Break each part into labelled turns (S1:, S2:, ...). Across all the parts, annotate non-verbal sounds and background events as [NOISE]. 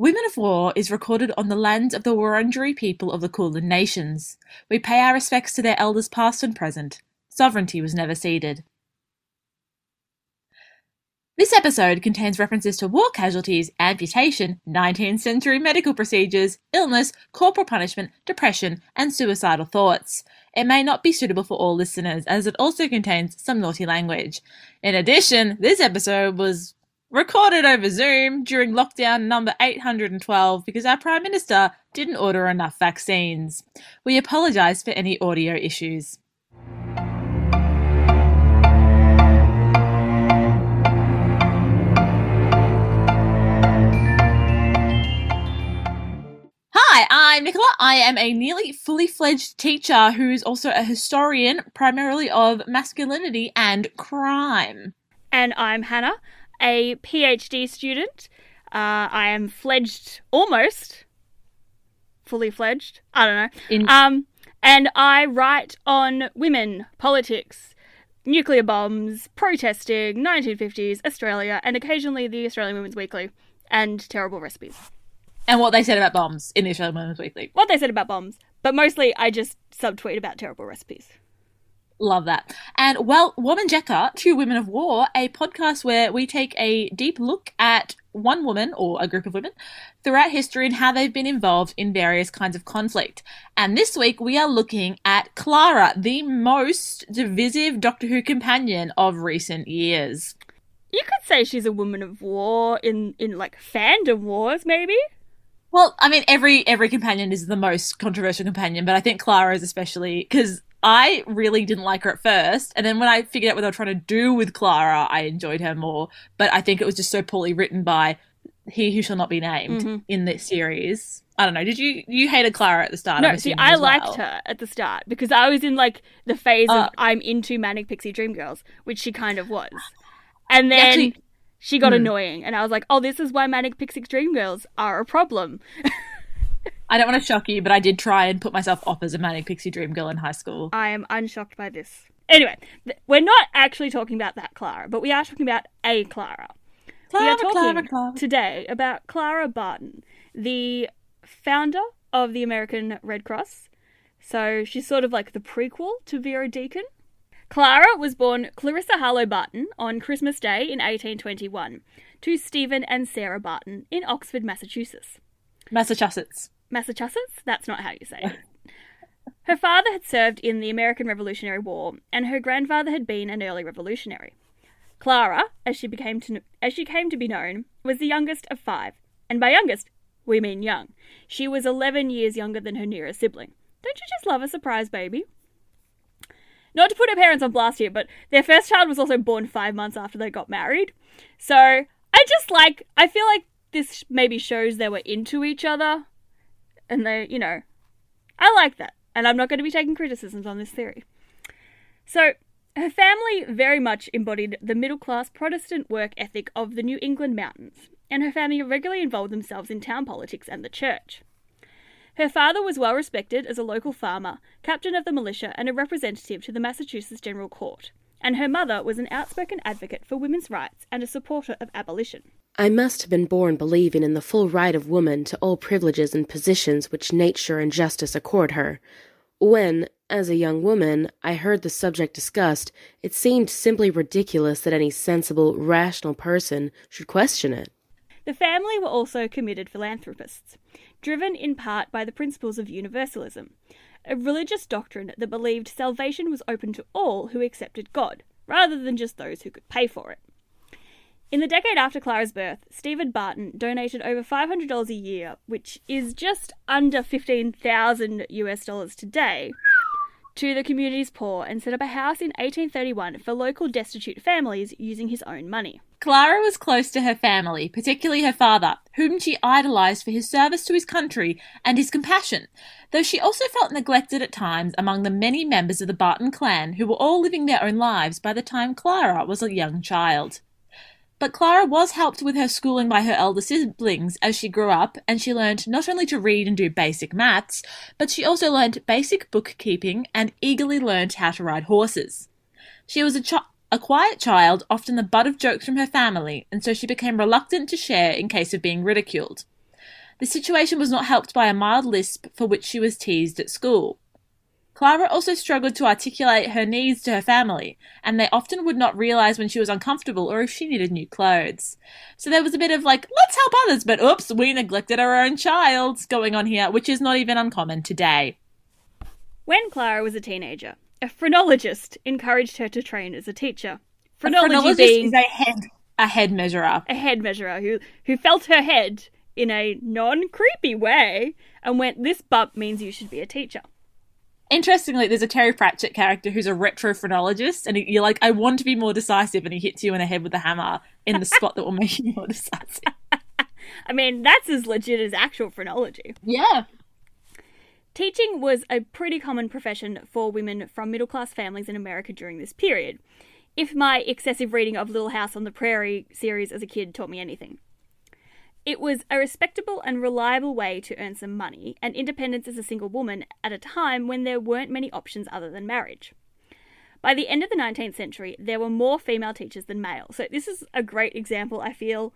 S1: Women of War is recorded on the land of the Wurundjeri people of the Kulin Nations. We pay our respects to their elders past and present. Sovereignty was never ceded. This episode contains references to war casualties, amputation, 19th century medical procedures, illness, corporal punishment, depression, and suicidal thoughts. It may not be suitable for all listeners, as it also contains some naughty language. In addition, this episode was recorded over Zoom during lockdown number 812 because our Prime Minister didn't order enough vaccines. We apologise for any audio issues. Hi, I'm Nicola. I am a nearly fully fledged teacher who's also a historian, primarily of masculinity and crime.
S2: And I'm Hannah, a PhD student. Uh, I am fledged, almost fully fledged. I don't know.
S1: In-
S2: um, and I write on women, politics, nuclear bombs, protesting, 1950s, Australia, and occasionally the Australian Women's Weekly, and terrible recipes.
S1: And what they said about bombs in the Australian Women's Weekly.
S2: What they said about bombs, but mostly I just subtweet about terrible recipes.
S1: Love that. And well, Woman Jekka, Two Women of War, a podcast where we take a deep look at one woman or a group of women throughout history and how they've been involved in various kinds of conflict. And this week we are looking at Clara, the most divisive Doctor Who companion of recent years.
S2: You could say she's a woman of war in, in like fandom wars, maybe?
S1: Well, I mean, every every companion is the most controversial companion, but I think Clara is especially because I really didn't like her at first, and then when I figured out what they were trying to do with Clara, I enjoyed her more. But I think it was just so poorly written by he who shall not be named
S2: Mhm.
S1: in this series. I don't know. Did you you hated Clara at the start?
S2: No, see, I liked
S1: well.
S2: her at the start because I was in like the phase
S1: Uh,
S2: of I'm into Manic Pixie Dream Girls, which she kind of was. And then
S1: actually-
S2: she got
S1: Hmm.
S2: annoying, and I was like, oh, this is why Manic Pixie Dream Girls are a problem. [LAUGHS]
S1: I don't want to shock you, but I did try and put myself off as a manic pixie dream girl in high school.
S2: I am unshocked by this. Anyway, th- we're not actually talking about that Clara, but we are talking about a Clara. we are
S1: Clara,
S2: talking
S1: Clara, Clara.
S2: today about Clara Barton, the founder of the American Red Cross. So she's sort of like the prequel to Vera Deacon. Clara was born Clarissa Harlow Barton on Christmas Day in 1821 to Stephen and Sarah Barton in Oxford, Massachusetts.
S1: Massachusetts.
S2: Massachusetts? That's not how you say it. [LAUGHS] Her father had served in the American Revolutionary War, and her grandfather had been an early revolutionary. Clara, as she became to as she came to be known, was the youngest of five, and by youngest we mean young. She was eleven years younger than her nearest sibling. Don't you just love a surprise baby? Not to put her parents on blast here, but their first child was also born five months after they got married. So I just like I feel like this maybe shows they were into each other and they, you know, I like that. And I'm not going to be taking criticisms on this theory. So, her family very much embodied the middle class Protestant work ethic of the New England mountains, and her family regularly involved themselves in town politics and the church. Her father was well respected as a local farmer, captain of the militia, and a representative to the Massachusetts General Court, and her mother was an outspoken advocate for women's rights and a supporter of abolition.
S3: I must have been born believing in the full right of woman to all privileges and positions which nature and justice accord her. When, as a young woman, I heard the subject discussed, it seemed simply ridiculous that any sensible, rational person should question it.
S2: The family were also committed philanthropists, driven in part by the principles of universalism, a religious doctrine that believed salvation was open to all who accepted God, rather than just those who could pay for it. In the decade after Clara's birth, Stephen Barton donated over $500 a year, which is just under 15,000 US dollars today, to the community's poor and set up a house in 1831 for local destitute families using his own money.
S1: Clara was close to her family, particularly her father, whom she idolized for his service to his country and his compassion, though she also felt neglected at times among the many members of the Barton clan who were all living their own lives by the time Clara was a young child. But Clara was helped with her schooling by her elder siblings as she grew up, and she learned not only to read and do basic maths, but she also learned basic bookkeeping and eagerly learned how to ride horses. She was a, a quiet child, often the butt of jokes from her family, and so she became reluctant to share in case of being ridiculed. The situation was not helped by a mild lisp for which she was teased at school. Clara also struggled to articulate her needs to her family, and they often would not realize when she was uncomfortable or if she needed new clothes. So there was a bit of like, let's help others, but oops, we neglected our own child going on here, which is not even uncommon today.
S2: When Clara was a teenager, a phrenologist encouraged her to train as a teacher. Phrenology
S1: a phrenologist
S2: being
S1: is a head a head measurer.
S2: a head measurer who, who felt her head in a non creepy way and went, This bump means you should be a teacher.
S1: Interestingly, there's a Terry Pratchett character who's a retro phrenologist, and you're like, I want to be more decisive, and he hits you in the head with a hammer in the spot that will make you more decisive. [LAUGHS]
S2: I mean, that's as legit as actual phrenology.
S1: Yeah.
S2: Teaching was a pretty common profession for women from middle class families in America during this period, if my excessive reading of Little House on the Prairie series as a kid taught me anything. It was a respectable and reliable way to earn some money and independence as a single woman at a time when there weren't many options other than marriage. By the end of the 19th century, there were more female teachers than male. So, this is a great example, I feel,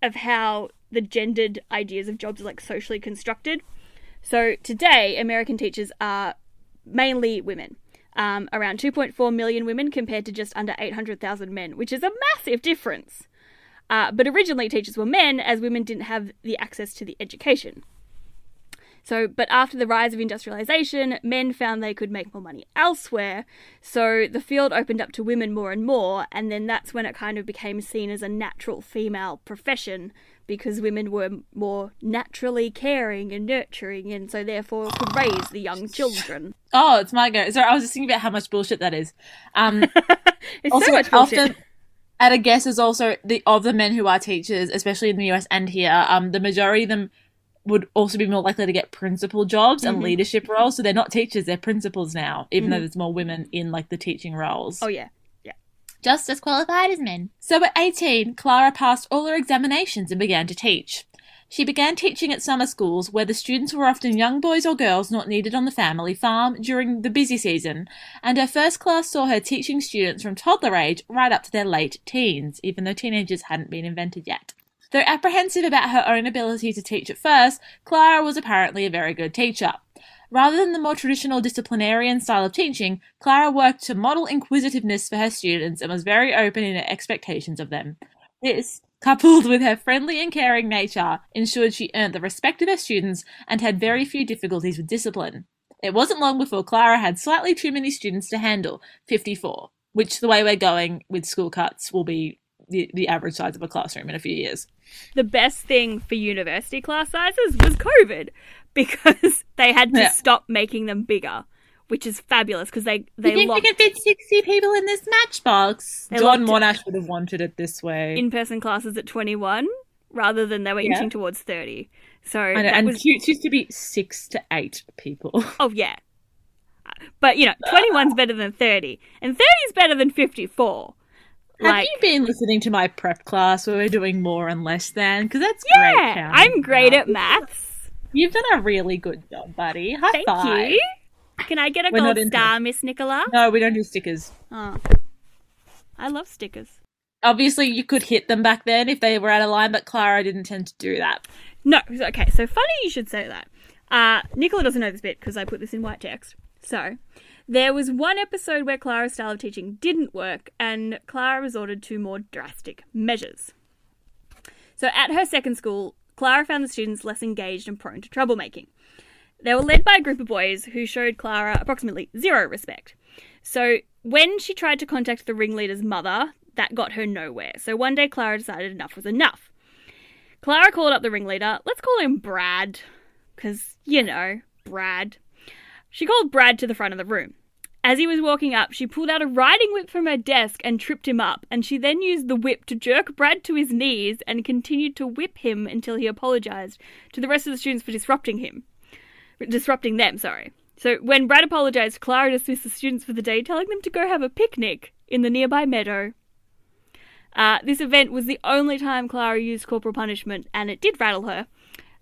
S2: of how the gendered ideas of jobs are like socially constructed. So, today, American teachers are mainly women. Um, around 2.4 million women compared to just under 800,000 men, which is a massive difference. Uh, but originally, teachers were men, as women didn't have the access to the education. So, but after the rise of industrialization, men found they could make more money elsewhere. So the field opened up to women more and more, and then that's when it kind of became seen as a natural female profession because women were more naturally caring and nurturing, and so therefore could raise the young children.
S1: Oh, it's my go. Sorry, I was just thinking about how much bullshit that is. Um, [LAUGHS]
S2: It's
S1: also,
S2: so much bullshit.
S1: often at a guess is also the of the men who are teachers, especially in the US and here. Um, the majority of them would also be more likely to get principal jobs and
S2: Mhm.
S1: leadership roles. So they're not teachers; they're principals now, even though there's more women in like the teaching roles.
S2: oh yeah.
S1: yeah, just as qualified as men. So at 18, Clara passed all her examinations and began to teach. She began teaching at summer schools where the students were often young boys or girls not needed on the family farm during the busy season, and her first class saw her teaching students from toddler age right up to their late teens, even though teenagers hadn't been invented yet. Though apprehensive about her own ability to teach at first, Clara was apparently a very good teacher. Rather than the more traditional disciplinarian style of teaching, Clara worked to model inquisitiveness for her students and was very open in her expectations of them. This, coupled with her friendly and caring nature, ensured she earned the respect of her students and had very few difficulties with discipline. It wasn't long before Clara had slightly too many students to handle 54, which, the way we're going with school cuts, will be the, the average size of a classroom in a few years.
S2: the best thing for university class sizes was COVID because [LAUGHS] they had to
S1: Yeah.
S2: stop making them bigger, which is fabulous because they
S1: You
S2: they
S1: think
S2: locked
S1: we can fit 60 people in this matchbox?
S2: They
S1: John Monash would have wanted it this way.
S2: in-person classes at 21 rather than they were
S1: Yeah.
S2: inching towards 30. So
S1: know, and
S2: was
S1: used to be six to eight people. [LAUGHS]
S2: oh yeah. But you know, 21's better than 30 and 30's better than 54.
S1: Have
S2: Like
S1: you been listening to my prep class where we're doing more and less than? Because that's
S2: yeah,
S1: great.
S2: I'm great at maths.
S1: You've done a really good job, buddy. High
S2: Thank
S1: five.
S2: you. Can I get a
S1: We're
S2: gold star, Miss Nicola?
S1: No, we don't do stickers.
S2: Oh. I love stickers.
S1: Obviously, you could hit them back then if they were out of line, but Clara didn't tend to do that.
S2: No, okay, so funny you should say that. Uh, Nicola doesn't know this bit because I put this in white text. So, there was one episode where Clara's style of teaching didn't work, and Clara resorted to more drastic measures. So, at her second school, Clara found the students less engaged and prone to troublemaking. They were led by a group of boys who showed Clara approximately zero respect. So, when she tried to contact the ringleader's mother, that got her nowhere. So, one day Clara decided enough was enough. Clara called up the ringleader. Let's call him Brad, because, you know, Brad. She called Brad to the front of the room. As he was walking up, she pulled out a riding whip from her desk and tripped him up, and she then used the whip to jerk Brad to his knees and continued to whip him until he apologized to the rest of the students for disrupting him. Disrupting them, sorry. So when Brad apologized, Clara dismissed the students for the day, telling them to go have a picnic in the nearby meadow. Uh, this event was the only time Clara used corporal punishment, and it did rattle her.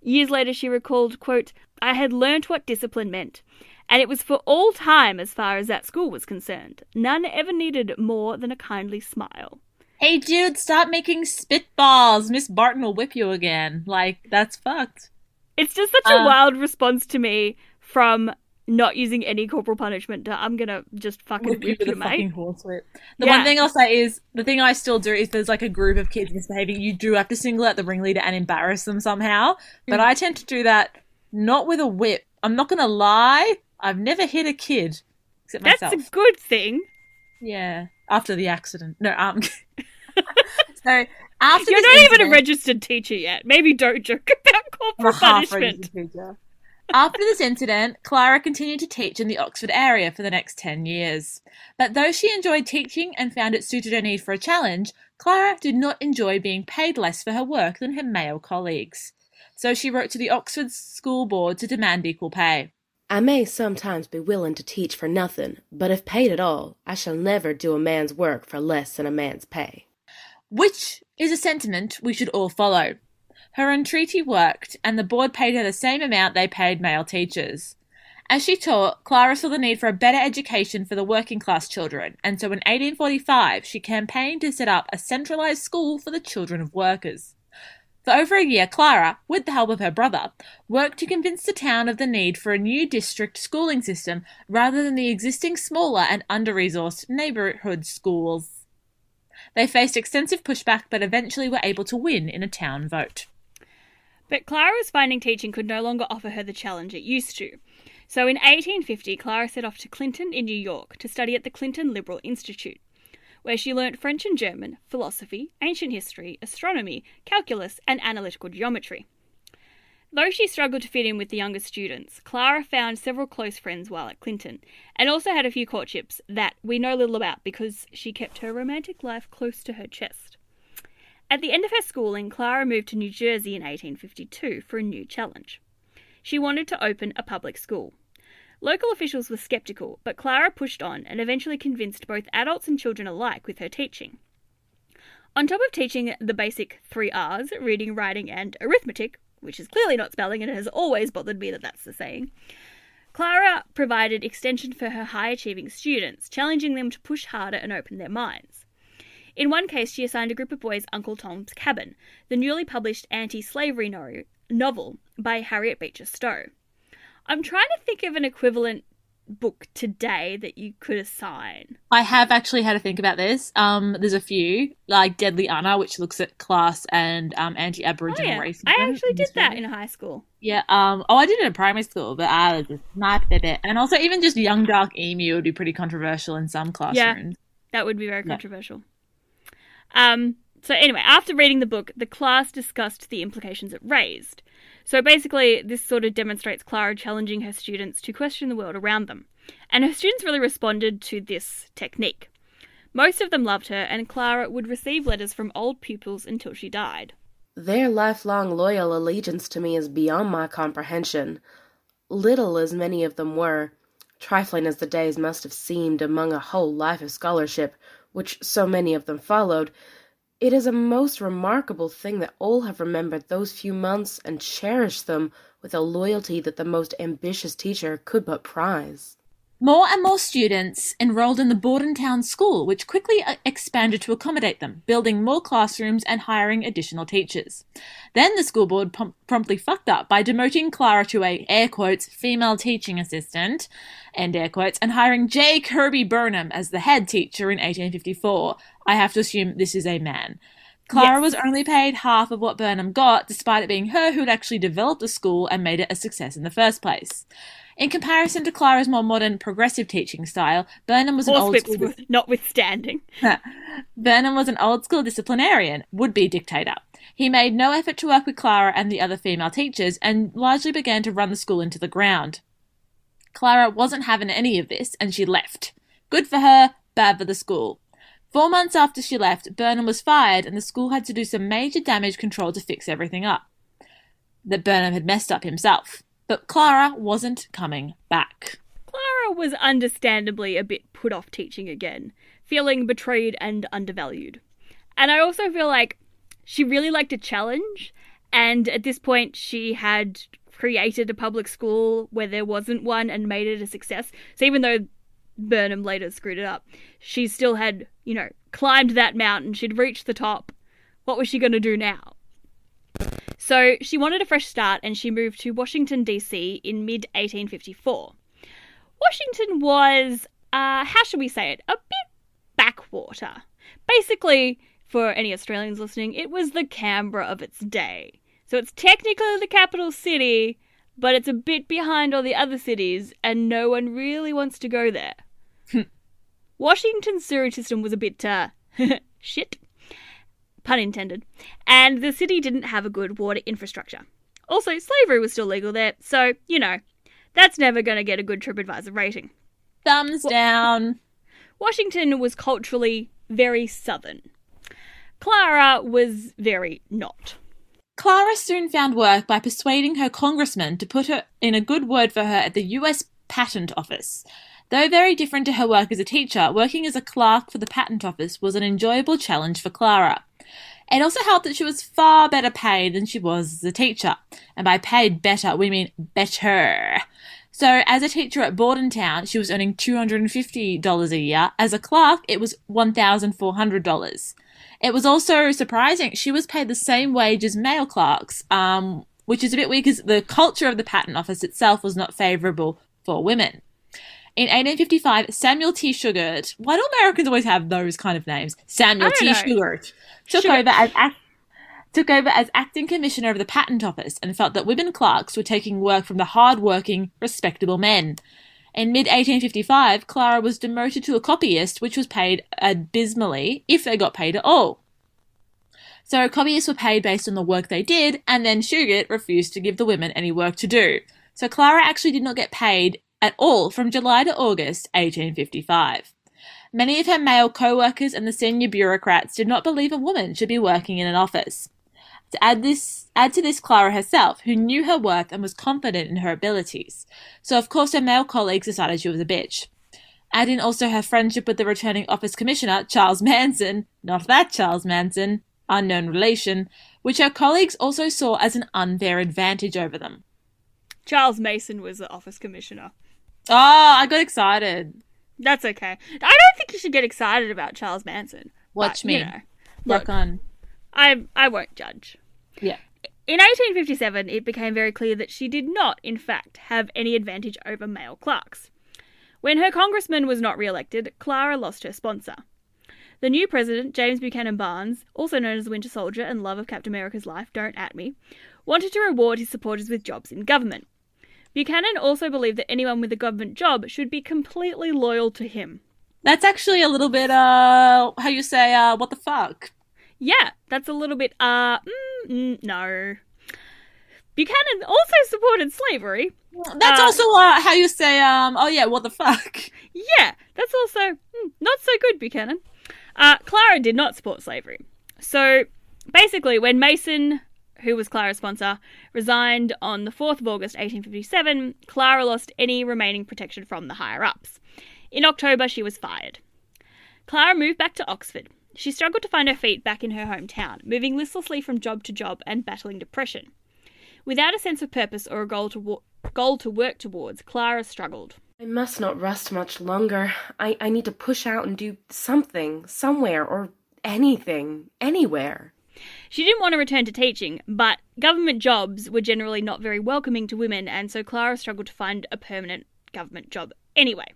S2: Years later, she recalled, quote, I had learnt what discipline meant, and it was for all time as far as that school was concerned. None ever needed more than a kindly smile.
S1: Hey, dude, stop making spitballs. Miss Barton will whip you again. Like, that's fucked.
S2: It's just such a
S1: Uh,
S2: wild response to me from not using any corporal punishment to I'm gonna just fucking
S1: Whip you
S2: whip
S1: with
S2: you,
S1: a
S2: mate.
S1: The
S2: Yeah.
S1: one thing I'll say is the thing I still do is there's like a group of kids misbehaving. You do have to single out the ringleader and embarrass them somehow. But
S2: Mm.
S1: I tend to do that not with a whip. I'm not gonna lie. I've never hit a kid except
S2: That's
S1: myself.
S2: a good thing.
S1: Yeah, after the accident. No, um. [LAUGHS] [LAUGHS] so after
S2: You're
S1: this
S2: not even a
S1: incident-
S2: registered teacher yet. Maybe don't joke [LAUGHS] about
S1: I'm a
S2: corporal punishment.
S1: After this incident, Clara continued to teach in the Oxford area for the next 10 years. But though she enjoyed teaching and found it suited her need for a challenge, Clara did not enjoy being paid less for her work than her male colleagues. So she wrote to the Oxford School Board to demand equal pay.
S3: I may sometimes be willing to teach for nothing, but if paid at all, I shall never do a man's work for less than a man's pay.
S1: which is a sentiment we should all follow. Her entreaty worked, and the board paid her the same amount they paid male teachers. As she taught, Clara saw the need for a better education for the working class children, and so in 1845 she campaigned to set up a centralised school for the children of workers. For over a year, Clara, with the help of her brother, worked to convince the town of the need for a new district schooling system rather than the existing smaller and under resourced neighbourhood schools. They faced extensive pushback but eventually were able to win in a town vote.
S2: But Clara was finding teaching could no longer offer her the challenge it used to. So in 1850, Clara set off to Clinton in New York to study at the Clinton Liberal Institute, where she learnt French and German, philosophy, ancient history, astronomy, calculus, and analytical geometry. Though she struggled to fit in with the younger students, Clara found several close friends while at Clinton, and also had a few courtships that we know little about because she kept her romantic life close to her chest. At the end of her schooling, Clara moved to New Jersey in 1852 for a new challenge. She wanted to open a public school. Local officials were skeptical, but Clara pushed on and eventually convinced both adults and children alike with her teaching. On top of teaching the basic three R's reading, writing, and arithmetic, which is clearly not spelling and it has always bothered me that that's the saying Clara provided extension for her high achieving students, challenging them to push harder and open their minds. In one case, she assigned a group of boys Uncle Tom's Cabin, the newly published anti slavery no- novel by Harriet Beecher Stowe. I'm trying to think of an equivalent book today that you could assign.
S1: I have actually had to think about this. Um, there's a few, like Deadly Unna, which looks at class and um, anti
S2: Oh,
S1: Aboriginal
S2: yeah.
S1: racism.
S2: I actually did that in high school.
S1: Yeah, um, oh, I did it in primary school, but I was just sniped at it. And also, even just Young Dark Emu would be pretty controversial in some classrooms.
S2: Yeah, That would be very
S1: Yeah.
S2: controversial. Um, so, anyway, after reading the book, the class discussed the implications it raised. So, basically, this sort of demonstrates Clara challenging her students to question the world around them. And her students really responded to this technique. Most of them loved her, and Clara would receive letters from old pupils until she died.
S3: Their lifelong loyal allegiance to me is beyond my comprehension. Little as many of them were, trifling as the days must have seemed among a whole life of scholarship which so many of them followed, it is a most remarkable thing that all have remembered those few months and cherished them with a loyalty that the most ambitious teacher could but prize.
S1: More and more students enrolled in the Bordentown School, which quickly uh, expanded to accommodate them, building more classrooms and hiring additional teachers. Then the school board prom- promptly fucked up by demoting Clara to a air quotes female teaching assistant, end air quotes, and hiring J. Kirby Burnham as the head teacher in 1854. I have to assume this is a man. Clara
S2: Yes.
S1: was only paid half of what Burnham got, despite it being her who'd actually developed the school and made it a success in the first place. In comparison to Clara's more modern, progressive teaching style, Burnham was an old school.
S2: notwithstanding. [LAUGHS]
S1: Burnham was an old school disciplinarian, would be dictator. He made no effort to work with Clara and the other female teachers and largely began to run the school into the ground. Clara wasn't having any of this and she left. Good for her, bad for the school. Four months after she left, Burnham was fired and the school had to do some major damage control to fix everything up. That Burnham had messed up himself. But Clara wasn't coming back.
S2: Clara was understandably a bit put off teaching again, feeling betrayed and undervalued. And I also feel like she really liked a challenge, and at this point, she had created a public school where there wasn't one and made it a success. So even though Burnham later screwed it up, she still had, you know, climbed that mountain, she'd reached the top. What was she going to do now? So she wanted a fresh start and she moved to Washington, D.C. in mid 1854. Washington was, uh, how should we say it, a bit backwater. Basically, for any Australians listening, it was the Canberra of its day. So it's technically the capital city, but it's a bit behind all the other cities, and no one really wants to go there. Washington's sewage system was a bit, uh, [LAUGHS] shit. Pun intended. And the city didn't have a good water infrastructure. Also, slavery was still legal there, so, you know, that's never going to get a good TripAdvisor rating.
S1: Thumbs down.
S2: Washington was culturally very southern. Clara was very not.
S1: Clara soon found work by persuading her congressman to put her in a good word for her at the US Patent Office. Though very different to her work as a teacher, working as a clerk for the Patent Office was an enjoyable challenge for Clara. It also helped that she was far better paid than she was as a teacher. And by paid better, we mean better. So, as a teacher at Bordentown, she was earning $250 a year. As a clerk, it was $1,400. It was also surprising. She was paid the same wage as male clerks, um, which is a bit weird because the culture of the patent office itself was not favourable for women. In 1855, Samuel T. Shugert, why do Americans always have those kind of names? Samuel T.
S2: know.
S1: Shugert took over as act- took over as acting commissioner of the patent office and felt that women clerks were taking work from the hard-working, respectable men. In mid 1855, Clara was demoted to a copyist, which was paid abysmally if they got paid at all. So copyists were paid based on the work they did, and then Shugert refused to give the women any work to do. So Clara actually did not get paid at all from July to August 1855. Many of her male co-workers and the senior bureaucrats did not believe a woman should be working in an office. To add this, add to this Clara herself, who knew her worth and was confident in her abilities. So of course her male colleagues decided she was a bitch. Add in also her friendship with the returning office commissioner, Charles Manson, not that Charles Manson, unknown relation, which her colleagues also saw as an unfair advantage over them.
S2: Charles Mason was the office commissioner.
S1: Oh, I got excited.
S2: That's okay. I don't think you should get excited about Charles Manson.
S1: Watch
S2: but,
S1: me.
S2: You know, look,
S1: on.
S2: I I won't judge.
S1: Yeah.
S2: In 1857, it became very clear that she did not, in fact, have any advantage over male clerks. When her congressman was not re elected, Clara lost her sponsor. The new president, James Buchanan Barnes, also known as the Winter Soldier and love of Captain America's life, don't at me, wanted to reward his supporters with jobs in government. Buchanan also believed that anyone with a government job should be completely loyal to him.
S1: That's actually a little bit, uh, how you say, uh, what the fuck?
S2: Yeah, that's a little bit, uh, mm, mm, no. Buchanan also supported slavery.
S1: That's
S2: Uh,
S1: also, uh, how you say, um, oh yeah, what the fuck? [LAUGHS]
S2: Yeah, that's also mm, not so good, Buchanan. Uh, Clara did not support slavery. So basically, when Mason, who was Clara's sponsor, resigned on the 4th of August 1857, Clara lost any remaining protection from the higher ups. In October, she was fired. Clara moved back to Oxford. She struggled to find her feet back in her hometown, moving listlessly from job to job and battling depression. Without a sense of purpose or a goal to, wo- goal to work towards, Clara struggled.
S3: I must not rest much longer. I, I need to push out and do something, somewhere, or anything, anywhere.
S2: She didn't want to return to teaching, but government jobs were generally not very welcoming to women, and so Clara struggled to find a permanent government job anyway.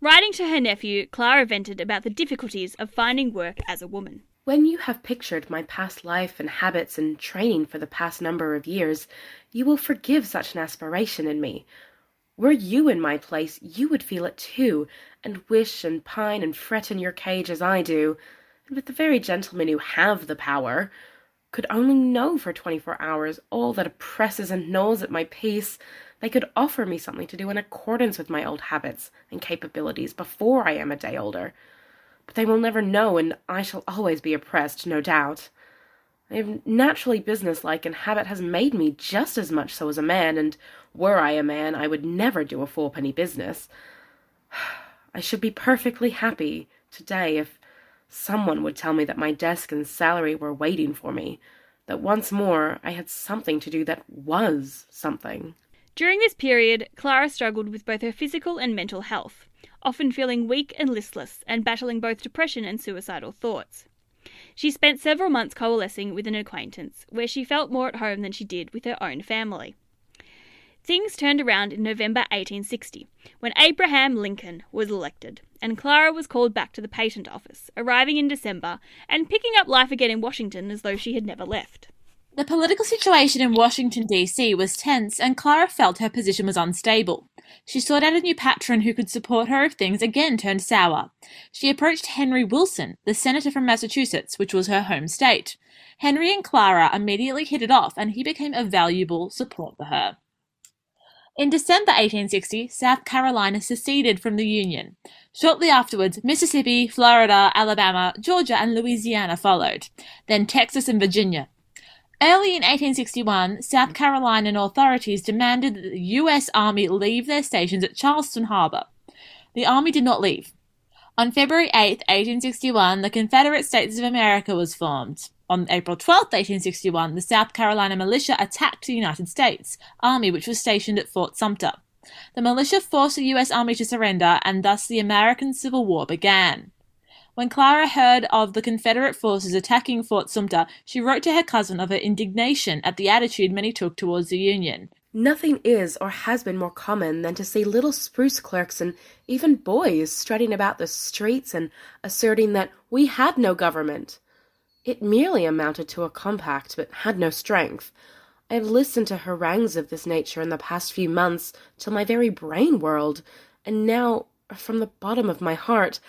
S2: Writing to her nephew, Clara vented about the difficulties of finding work as a woman.
S3: When you have pictured my past life and habits and training for the past number of years, you will forgive such an aspiration in me. Were you in my place, you would feel it too, and wish and pine and fret in your cage as I do. With the very gentlemen who have the power, could only know for twenty four hours all that oppresses and gnaws at my peace, they could offer me something to do in accordance with my old habits and capabilities before I am a day older. But they will never know, and I shall always be oppressed, no doubt. I am naturally businesslike, and habit has made me just as much so as a man, and were I a man, I would never do a fourpenny business. [SIGHS] I should be perfectly happy today if someone would tell me that my desk and salary were waiting for me, that once more I had something to do that was something.
S2: During this period, Clara struggled with both her physical and mental health, often feeling weak and listless and battling both depression and suicidal thoughts. She spent several months coalescing with an acquaintance, where she felt more at home than she did with her own family. Things turned around in November 1860, when Abraham Lincoln was elected, and Clara was called back to the patent office, arriving in December and picking up life again in Washington as though she had never left.
S1: The political situation in Washington, D.C. was tense, and Clara felt her position was unstable. She sought out a new patron who could support her if things again turned sour. She approached Henry Wilson, the senator from Massachusetts, which was her home state. Henry and Clara immediately hit it off, and he became a valuable support for her. In December 1860, South Carolina seceded from the Union. Shortly afterwards, Mississippi, Florida, Alabama, Georgia, and Louisiana followed. Then Texas and Virginia. Early in 1861, South Carolinian authorities demanded that the U.S. Army leave their stations at Charleston Harbor. The Army did not leave. On February 8, 1861, the Confederate States of America was formed. On April 12, 1861, the South Carolina militia attacked the United States Army, which was stationed at Fort Sumter. The militia forced the U.S. Army to surrender, and thus the American Civil War began. When Clara heard of the Confederate forces attacking Fort Sumter, she wrote to her cousin of her indignation at the attitude many took towards the Union.
S3: Nothing is or has been more common than to see little spruce clerks and even boys strutting about the streets and asserting that we had no government. It merely amounted to a compact, but had no strength. I have listened to harangues of this nature in the past few months till my very brain whirled, and now, from the bottom of my heart,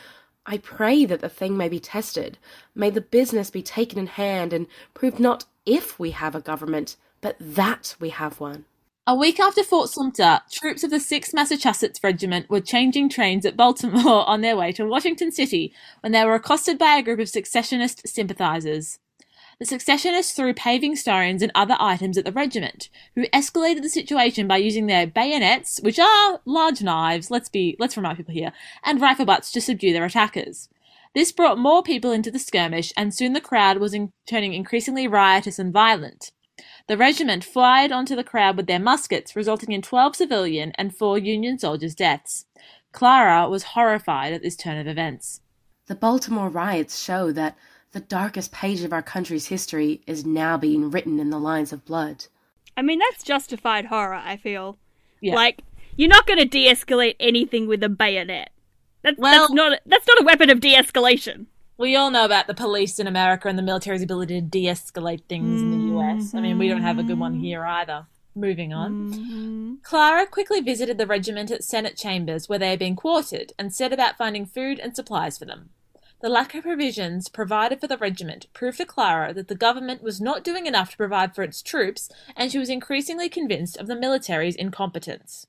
S3: I pray that the thing may be tested, may the business be taken in hand, and prove not if we have a government, but that we have one.
S1: A week after Fort Sumter, troops of the 6th Massachusetts Regiment were changing trains at Baltimore on their way to Washington City when they were accosted by a group of secessionist sympathizers. The secessionists threw paving stones and other items at the regiment, who escalated the situation by using their bayonets, which are large knives, let's be let's remind people here, and rifle butts to subdue their attackers. This brought more people into the skirmish, and soon the crowd was in- turning increasingly riotous and violent. The regiment fired onto the crowd with their muskets, resulting in 12 civilian and 4 Union soldiers' deaths. Clara was horrified at this turn of events.
S3: The Baltimore riots show that the darkest page of our country's history is now being written in the lines of blood.
S2: I mean, that's justified horror, I feel.
S1: Yeah.
S2: Like, you're not going to de escalate anything with a bayonet. That's,
S1: Well-
S2: that's, not, that's not a weapon of de escalation.
S1: We all know about the police in America and the military's ability to de escalate things in the mm. US. I mean, we don't have a good one mm-hmm. here either. Moving on. Mm-hmm. Clara quickly visited the regiment at Senate Chambers where they had been quartered and set about finding food and supplies for them. The lack of provisions provided for the regiment proved to Clara that the government was not doing enough to provide for its troops, and she was increasingly convinced of the military's incompetence.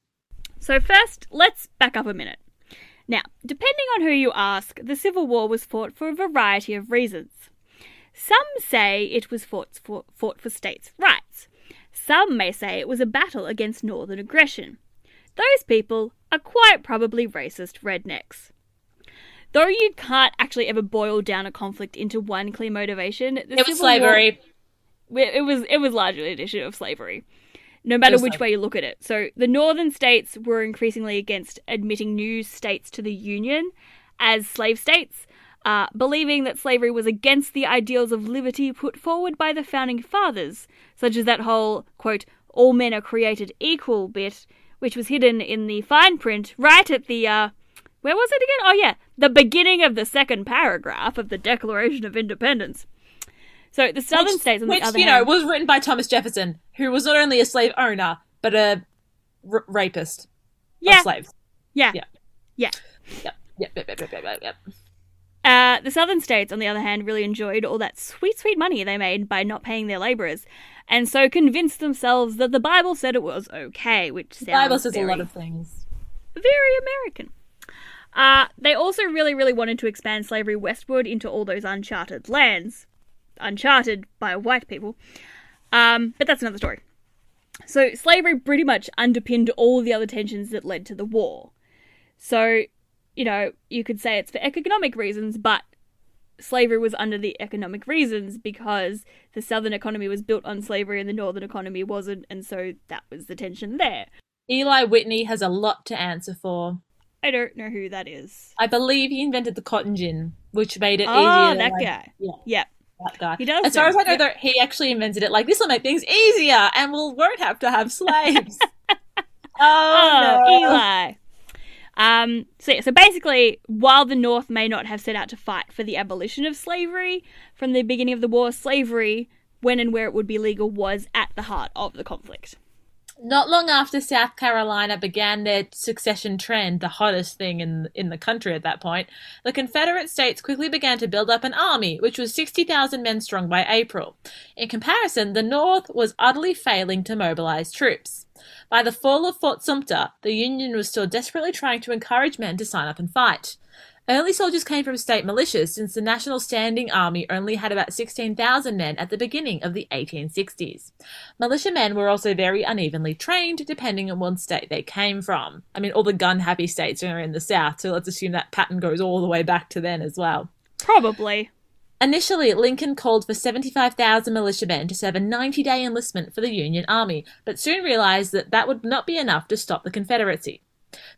S2: So, first, let's back up a minute. Now, depending on who you ask, the Civil War was fought for a variety of reasons. Some say it was fought for, fought for states' rights. Some may say it was a battle against northern aggression. Those people are quite probably racist rednecks. Though you can't actually ever boil down a conflict into one clear motivation, the
S1: It was
S2: Civil
S1: slavery.
S2: War, it was it was largely an issue of slavery, no matter which
S1: slavery.
S2: way you look at it. So the northern states were increasingly against admitting new states to the union as slave states, uh, believing that slavery was against the ideals of liberty put forward by the founding fathers, such as that whole quote "all men are created equal" bit, which was hidden in the fine print right at the uh, where was it again? Oh yeah, the beginning of the second paragraph of the Declaration of Independence. So the southern
S1: which,
S2: states, on
S1: which
S2: the other
S1: you
S2: hand,
S1: know, was written by Thomas Jefferson, who was not only a slave owner, but a r- rapist
S2: yeah,
S1: of slaves.
S2: yeah,
S1: yeah.
S2: yeah.
S1: Yep, yep, yep, yep, yep, yep, yep.
S2: Uh, the southern states, on the other hand, really enjoyed all that sweet, sweet money they made by not paying their laborers, and so convinced themselves that the Bible said it was okay, which sounds
S1: The Bible says
S2: very,
S1: a lot of things.
S2: very American. Uh, they also really, really wanted to expand slavery westward into all those uncharted lands, uncharted by white people. Um, but that's another story. So slavery pretty much underpinned all the other tensions that led to the war. So, you know, you could say it's for economic reasons, but slavery was under the economic reasons because the southern economy was built on slavery and the northern economy wasn't, and so that was the tension there.
S1: Eli Whitney has a lot to answer for.
S2: I don't know who that is.
S1: I believe he invented the cotton gin, which made it
S2: Oh,
S1: easier.
S2: that
S1: like-
S2: guy.
S1: Yeah.
S2: Yeah.
S1: that guy.
S2: He does
S1: As far as I know,
S2: yep.
S1: he actually invented it. Like this will make things easier, and we will won't have to have slaves. [LAUGHS] oh,
S2: Oh,
S1: no.
S2: Eli. Um, so, yeah, so basically, while the North may not have set out to fight for the abolition of slavery from the beginning of the war, slavery, when and where it would be legal, was at the heart of the conflict.
S1: Not long after South Carolina began their succession trend, the hottest thing in in the country at that point, the Confederate States quickly began to build up an army, which was 60,000 men strong by April. In comparison, the North was utterly failing to mobilize troops. By the fall of Fort Sumter, the Union was still desperately trying to encourage men to sign up and fight. Early soldiers came from state militias since the National Standing Army only had about 16,000 men at the beginning of the 1860s. Militiamen were also very unevenly trained depending on what state they came from. I mean, all the gun happy states are in the South, so let's assume that pattern goes all the way back to then as well.
S2: Probably.
S1: Initially, Lincoln called for 75,000 militiamen to serve a 90 day enlistment for the Union Army, but soon realized that that would not be enough to stop the Confederacy.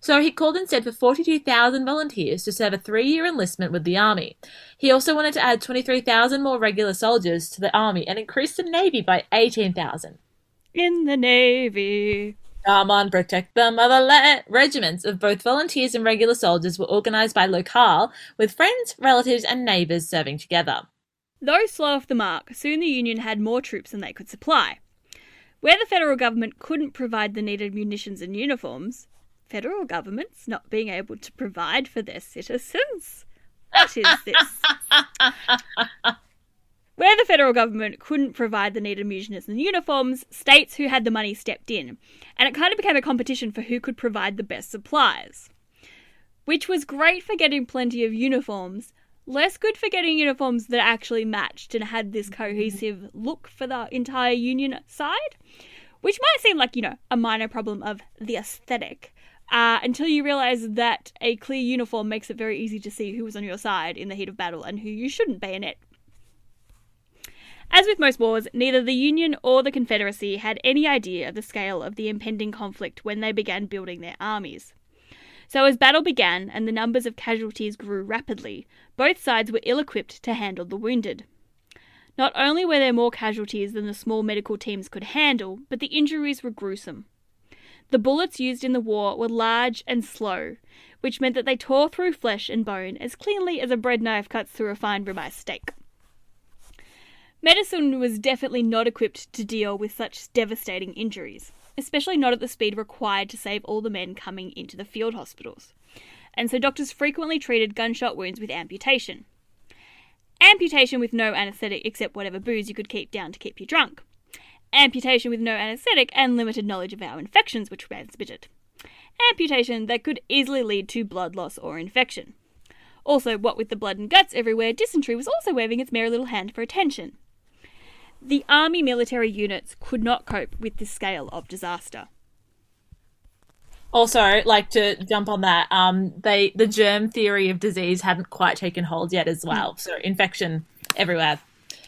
S1: So he called instead for 42,000 volunteers to serve a three year enlistment with the Army. He also wanted to add 23,000 more regular soldiers to the Army and increase the Navy by 18,000.
S2: In the Navy.
S1: Come on, protect the motherland. Regiments of both volunteers and regular soldiers were organized by locale, with friends, relatives, and neighbors serving together.
S2: Though slow off the mark, soon the Union had more troops than they could supply. Where the federal government couldn't provide the needed munitions and uniforms, federal governments not being able to provide for their citizens. What is this? [LAUGHS] Where the federal government couldn't provide the needed munitions and uniforms, states who had the money stepped in, and it kind of became a competition for who could provide the best supplies. Which was great for getting plenty of uniforms, less good for getting uniforms that actually matched and had this cohesive look for the entire Union side, which might seem like, you know, a minor problem of the aesthetic. Uh, until you realize that a clear uniform makes it very easy to see who was on your side in the heat of battle and who you shouldn't bayonet. As with most wars, neither the Union or the Confederacy had any idea of the scale of the impending conflict when they began building their armies. So, as battle began and the numbers of casualties grew rapidly, both sides were ill equipped to handle the wounded. Not only were there more casualties than the small medical teams could handle, but the injuries were gruesome. The bullets used in the war were large and slow, which meant that they tore through flesh and bone as cleanly as a bread knife cuts through a fine ribeye steak. Medicine was definitely not equipped to deal with such devastating injuries, especially not at the speed required to save all the men coming into the field hospitals. And so doctors frequently treated gunshot wounds with amputation. Amputation with no anaesthetic except whatever booze you could keep down to keep you drunk. Amputation with no anaesthetic and limited knowledge of how infections which were transmitted. Amputation that could easily lead to blood loss or infection. Also, what with the blood and guts everywhere, dysentery was also waving its merry little hand for attention. The army military units could not cope with this scale of disaster.
S1: Also, like to jump on that, um, they the germ theory of disease hadn't quite taken hold yet as well. So infection everywhere.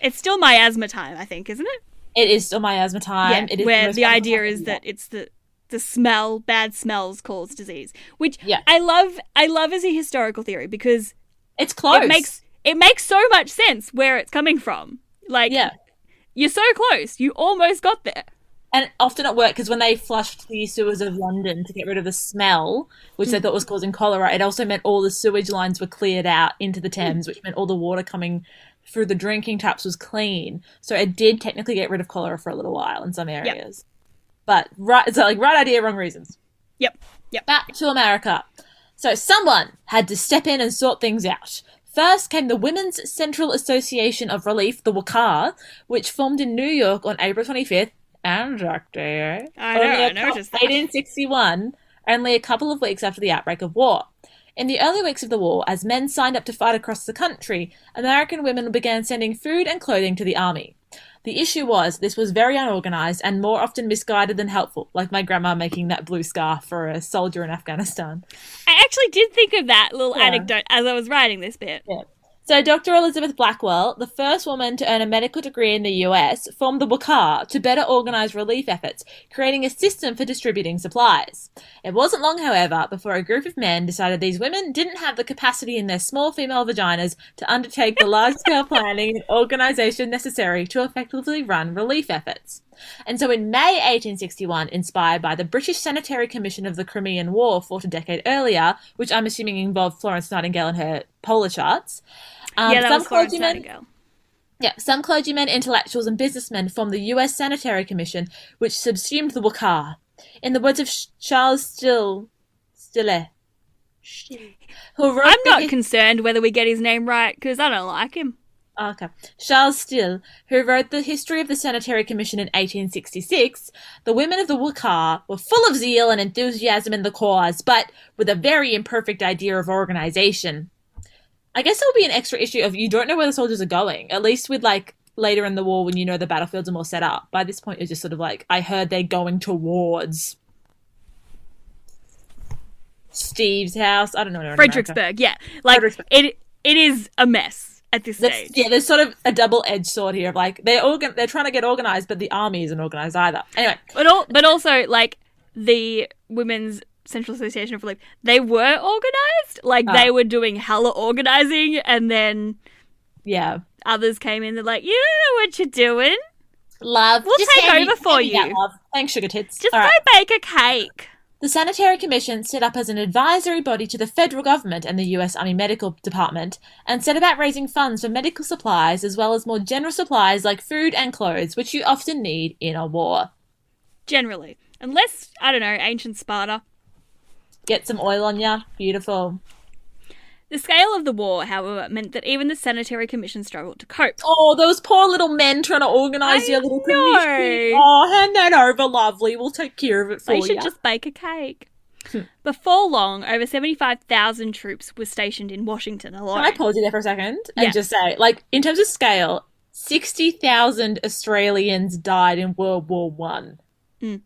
S2: It's still miasma time, I think, isn't it?
S1: It is still miasma time.
S2: yeah,
S1: it is
S2: where
S1: most
S2: the idea is that it's the the smell, bad smells cause disease, which
S1: Yeah.
S2: I love. I love as a historical theory because
S1: it's close.
S2: it makes it makes so much sense where it's coming from. Like,
S1: yeah.
S2: You're so close, you almost got there.
S1: And often at work, because when they flushed the sewers of London to get rid of the smell, which they mm. thought was causing cholera, it also meant all the sewage lines were cleared out into the mm. Thames, which meant all the water coming through the drinking taps was clean. So it did technically get rid of cholera for a little while in some areas. But right, it's like right idea, wrong reasons.
S2: Yep, yep.
S1: Back to America. So someone had to step in and sort things out. First came the Women's Central Association of Relief, the WACA, which formed in New York on April 25th, Anzac Day.
S2: I know, I noticed that.
S1: 1861, only a couple of weeks after the outbreak of war. In the early weeks of the war, as men signed up to fight across the country, American women began sending food and clothing to the army. The issue was this was very unorganized and more often misguided than helpful, like my grandma making that blue scarf for a soldier in Afghanistan.
S2: I actually did think of that little
S1: Yeah.
S2: anecdote as I was writing this bit.
S1: Yeah. So, Dr. Elizabeth Blackwell, the first woman to earn a medical degree in the US, formed the WCAR to better organize relief efforts, creating a system for distributing supplies. It wasn't long, however, before a group of men decided these women didn't have the capacity in their small female vaginas to undertake the large scale [LAUGHS] planning and organization necessary to effectively run relief efforts. And so in May 1861, inspired by the British Sanitary Commission of the Crimean War fought a decade earlier, which I'm assuming involved Florence Nightingale and her polar charts, um,
S2: yeah, that
S1: some
S2: was
S1: clergymen, yeah, some clergymen, intellectuals, and businessmen formed the U.S. Sanitary Commission, which subsumed the WCAR. In the words of Charles Still, Stille, who wrote
S2: I'm not
S1: his-
S2: concerned whether we get his name right because I don't like him.
S1: Oh, Okay. Charles Still, who wrote the history of the Sanitary Commission in 1866, the women of the WCAR were full of zeal and enthusiasm in the cause, but with a very imperfect idea of organization. I guess there will be an extra issue of you don't know where the soldiers are going, at least with like later in the war when you know the battlefields are more set up. By this point, it's just sort of like, I heard they're going towards Steve's house. I don't know.
S2: Fredericksburg, yeah, like
S1: Fredericksburg.
S2: it. It is a mess at this
S1: That's-
S2: stage.
S1: yeah, there's sort of a double-edged sword here of like they're organ- they're trying to get organized, but the army isn't organized either. Anyway,
S2: But all, but also like the Women's Central Association of Relief, they were organized. Like
S1: Ah.
S2: they were doing hella organizing, and then
S1: yeah,
S2: others came in. They're like, you don't know what you're doing.
S1: love.
S2: We'll
S1: just
S2: take
S1: me-
S2: over for
S1: me that,
S2: you.
S1: love. Thanks, sugar tits.
S2: Just
S1: All
S2: go
S1: right.
S2: bake a cake.
S1: The Sanitary Commission set up as an advisory body to the federal government and the U.S. Army Medical Department, and set about raising funds for medical supplies as well as more general supplies like food and clothes, which you often need in a war.
S2: Generally, unless I don't know, ancient Sparta.
S1: Get some oil on ya. Beautiful.
S2: The scale of the war, however, meant that even the Sanitary Commission struggled to cope.
S1: Oh, those poor little men trying to organise your little
S2: know.
S1: commission. Oh, hand that over, lovely. We'll take care of it for
S2: They
S1: you.
S2: should just bake a cake. Before long, over 75,000 troops were stationed in Washington alone.
S1: Can I pause you there for a second and
S2: Yeah.
S1: just say, like, in terms of scale, sixty thousand Australians died in World War One.
S2: Mm.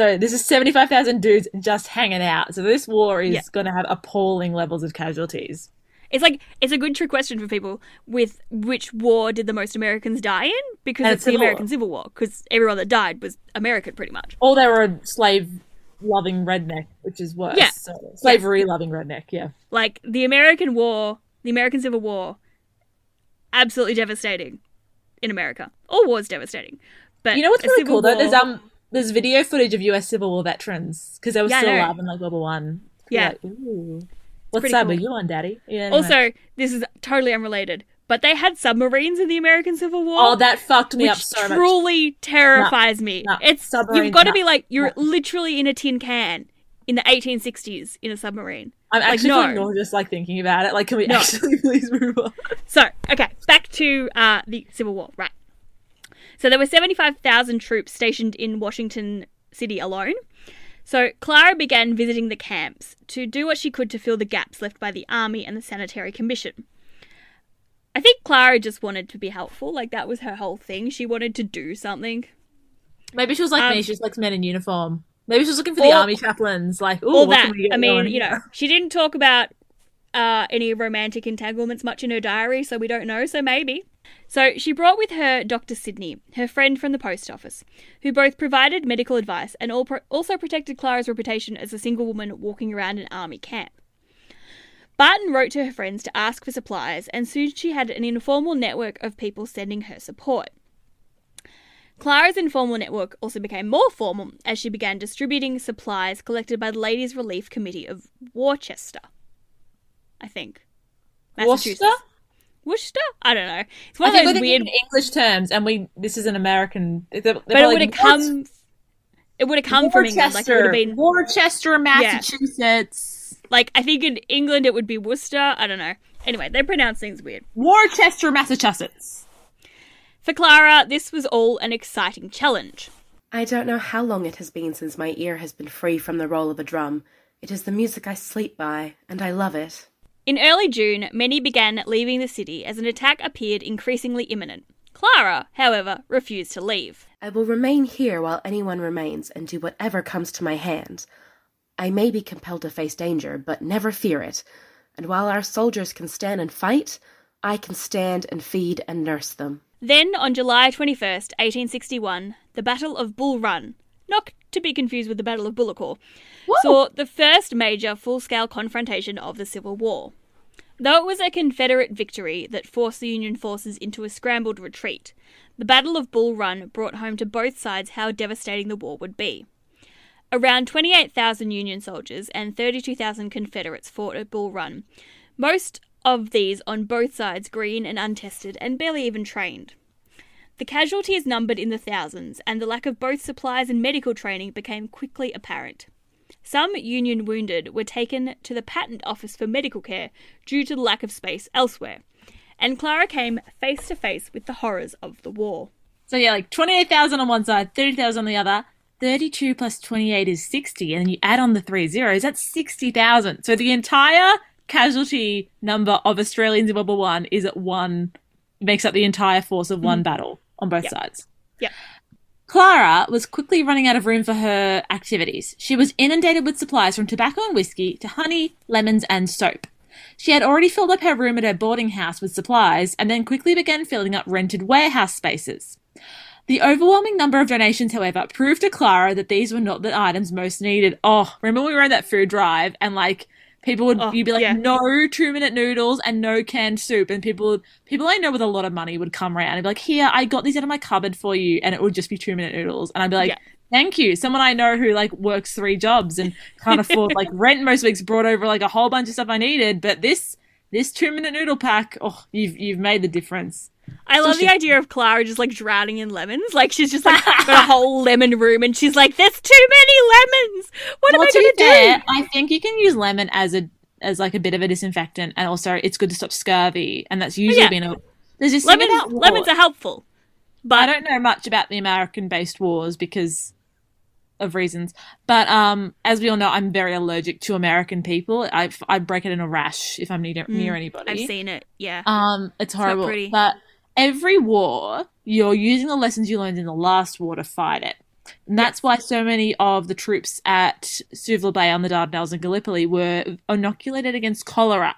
S1: So this is seventy-five thousand dudes just hanging out. So this war is
S2: Yeah.
S1: going to have appalling levels of casualties.
S2: It's like it's a good trick question for people with which war did the most Americans die in? Because
S1: And
S2: it's the
S1: Civil War.
S2: American Civil War. Because everyone that died was American, pretty much.
S1: Or they were a slave-loving redneck, which is worse.
S2: Yeah.
S1: So, slavery-loving redneck. Yeah.
S2: Like the American War, the American Civil War, absolutely devastating in America. All wars devastating, but
S1: You know what's really cool though? There's um, there's video footage of U.S. Civil War veterans because they were
S2: Yeah,
S1: still alive in like World War One.
S2: Yeah.
S1: Like,
S2: pretty
S1: that?
S2: cool.
S1: Were you on, Daddy? Yeah. anyway.
S2: Also, this is totally unrelated, but they had submarines in the American Civil War.
S1: oh, that fucked me
S2: which
S1: up so much.
S2: truly terrifies me.
S1: no,
S2: it's
S1: submarines,
S2: you've got to
S1: no,
S2: be like you're
S1: no.
S2: literally in a tin can in the 1860s in a submarine.
S1: I'm
S2: Like,
S1: actually
S2: no.
S1: nauseous like thinking about it. Like, can we
S2: No.
S1: actually [LAUGHS] please move on?
S2: So, okay, back to uh, the Civil War, right? So there were 75,000 troops stationed in Washington City alone. So Clara began visiting the camps to do what she could to fill the gaps left by the Army and the Sanitary Commission. I think Clara just wanted to be helpful, like that was her whole thing. She wanted to do something.
S1: Maybe she was like
S2: Um,
S1: me. She just likes men in uniform. Maybe she was looking for the army chaplains. Like,
S2: all
S1: what
S2: that.
S1: can we get
S2: I mean,
S1: going
S2: you know, she didn't talk about uh, any romantic entanglements much in her diary, so we don't know. So maybe. So she brought with her Dr. Sidney, her friend from the post office, who both provided medical advice and also protected Clara's reputation as a single woman walking around an army camp. Barton wrote to her friends to ask for supplies, and soon she had an informal network of people sending her support. Clara's informal network also became more formal as she began distributing supplies collected by the Ladies' Relief Committee of Worcester. I think.
S1: Worcester?
S2: Worcester? I don't know. It's one
S1: I
S2: of
S1: think
S2: those weird.
S1: English terms, and we this is an American. They're, they're
S2: But it would have come. It would have come from England. Like it would have been
S1: Worcester, Massachusetts.
S2: like I think in England it would be Worcester. I don't know. Anyway, they pronounce things weird.
S1: Worcester, Massachusetts.
S2: For Clara, this was all an exciting challenge.
S3: I don't know how long it has been since my ear has been free from the roll of a drum. It is the music I sleep by, and I love it.
S2: In early June, many began leaving the city as an attack appeared increasingly imminent. Clara, however, refused to leave.
S3: I will remain here while anyone remains and do whatever comes to my hand. I may be compelled to face danger, but never fear it. And while our soldiers can stand and fight, I can stand and feed and nurse them.
S2: Then, on July 21st, 1861, the Battle of Bull Run, not to be confused with the Battle of Bullecourt, saw the first major full scale confrontation of the Civil War. Though it was a Confederate victory that forced the Union forces into a scrambled retreat, the Battle of Bull Run brought home to both sides how devastating the war would be. Around 28,000 Union soldiers and 32,000 Confederates fought at Bull Run, most of these on both sides green and untested and barely even trained. The casualties numbered in the thousands, and the lack of both supplies and medical training became quickly apparent. Some Union wounded were taken to the Patent Office for medical care due to the lack of space elsewhere, and Clara came face to face with the horrors of the war.
S1: So yeah, like 28,000 on one side, 30,000 on the other. 32 plus 28 is 60, and then you add on the three zeros, that's 60,000. So the entire casualty number of Australians in World War One is at one, makes up the entire force of one hmm. battle on both
S2: Yep.
S1: sides.
S2: Yep.
S1: Clara was quickly running out of room for her activities. She was inundated with supplies from tobacco and whiskey to honey, lemons, and soap. She had already filled up her room at her boarding house with supplies and then quickly began filling up rented warehouse spaces. The overwhelming number of donations, however, proved to Clara that these were not the items most needed. Oh, remember we were on that food drive and like people would
S2: Oh,
S1: you'd be like,
S2: yeah.
S1: no two minute noodles and no canned soup, and people would people I know with a lot of money would come around and be like, here, I got these out of my cupboard for you, and it would just be two minute noodles, and I'd be like.
S2: Yeah.
S1: Thank you. Someone I know who like works three jobs and can't [LAUGHS] afford like rent most weeks brought over like a whole bunch of stuff I needed, but this this two minute noodle pack, oh, you've you've made the difference.
S2: I love the idea of Clara just like drowning in lemons. Like she's just like [LAUGHS] got a whole lemon room and she's like, There's too many lemons. What
S1: Well,
S2: am I
S1: to
S2: gonna
S1: fair,
S2: do?
S1: I think you can use lemon as a as like a bit of a disinfectant, and also it's good to stop scurvy, and that's usually
S2: yeah.
S1: been a. There's this thing
S2: Lemons lemons are helpful. But I
S1: don't know much about the American-based wars because of reasons, but um, as we all know, I'm very allergic to American people. I I break it in a rash if I'm near, near anybody.
S2: Mm, I've seen it, yeah.
S1: Um, it's
S2: not
S1: horrible.
S2: pretty.
S1: But every war, you're using the lessons you learned in the last war to fight it. And that's why so many of the troops at Suvla Bay on the Dardanelles and Gallipoli were inoculated against cholera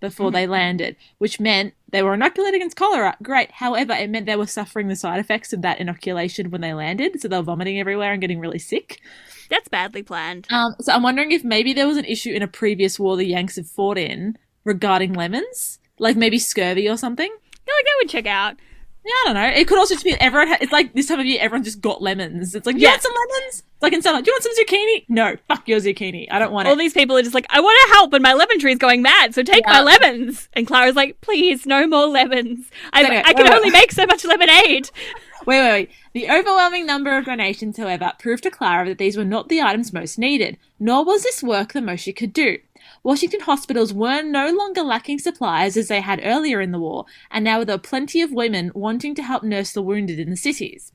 S1: before
S2: Mm-hmm.
S1: they landed, which meant they were inoculated against cholera. Great. However, it meant they were suffering the side effects of that inoculation when they landed. So they were vomiting everywhere and getting really sick.
S2: That's badly planned.
S1: Um, so I'm wondering if maybe there was an issue in a previous war the Yanks have fought in regarding lemons, like maybe scurvy or something.
S2: Like that would check out.
S1: Yeah, I don't know. It could also just be everyone. Ha- it's like this time of year, everyone just got lemons. It's like, you
S2: Yeah.
S1: want some lemons? It's like in summer, do you want some zucchini? No, fuck your zucchini. I don't want it.
S2: All
S1: it.
S2: these people are just like, I want to help, and my lemon tree is going mad, so take
S1: Yeah.
S2: my lemons. And Clara's like, please, no more lemons. I,
S1: Okay,
S2: I can
S1: wait,
S2: only
S1: wait.
S2: make so much lemonade. [LAUGHS]
S1: Wait, wait, wait. The overwhelming number of donations, however, proved to Clara that these were not the items most needed, nor was this work the most she could do. Washington hospitals were no longer lacking supplies as they had earlier in the war, and now there were plenty of women wanting to help nurse the wounded in the cities.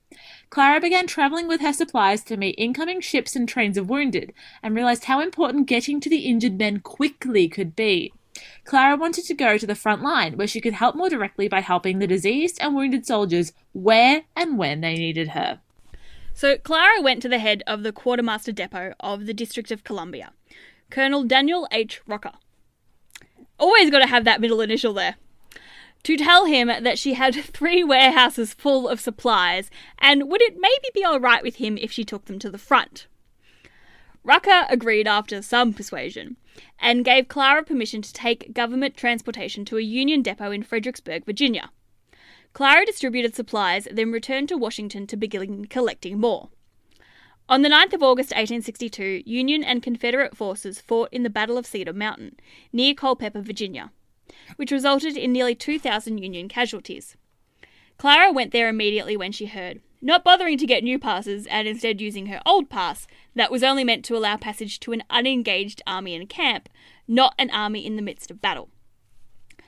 S1: Clara began traveling with her supplies to meet incoming ships and trains of wounded, and realized how important getting to the injured men quickly could be. Clara wanted to go to the front line, where she could help more directly by helping the diseased and wounded soldiers where and when they needed her.
S2: So Clara went to the head of the quartermaster depot of the District of Columbia, Colonel Daniel H. Rucker. Always got to have that middle initial there. To tell him that she had [LAUGHS] three warehouses full of supplies, and would it maybe be alright with him if she took them to the front? Rucker agreed after some persuasion, and gave Clara permission to take government transportation to a Union depot in Fredericksburg, Virginia. Clara distributed supplies, then returned to Washington to begin collecting more. On the 9th of August 1862, Union and Confederate forces fought in the Battle of Cedar Mountain, near Culpeper, Virginia, which resulted in nearly 2,000 Union casualties. Clara went there immediately when she heard, not bothering to get new passes and instead using her old pass that was only meant to allow passage to an unengaged army in camp, not an army in the midst of battle.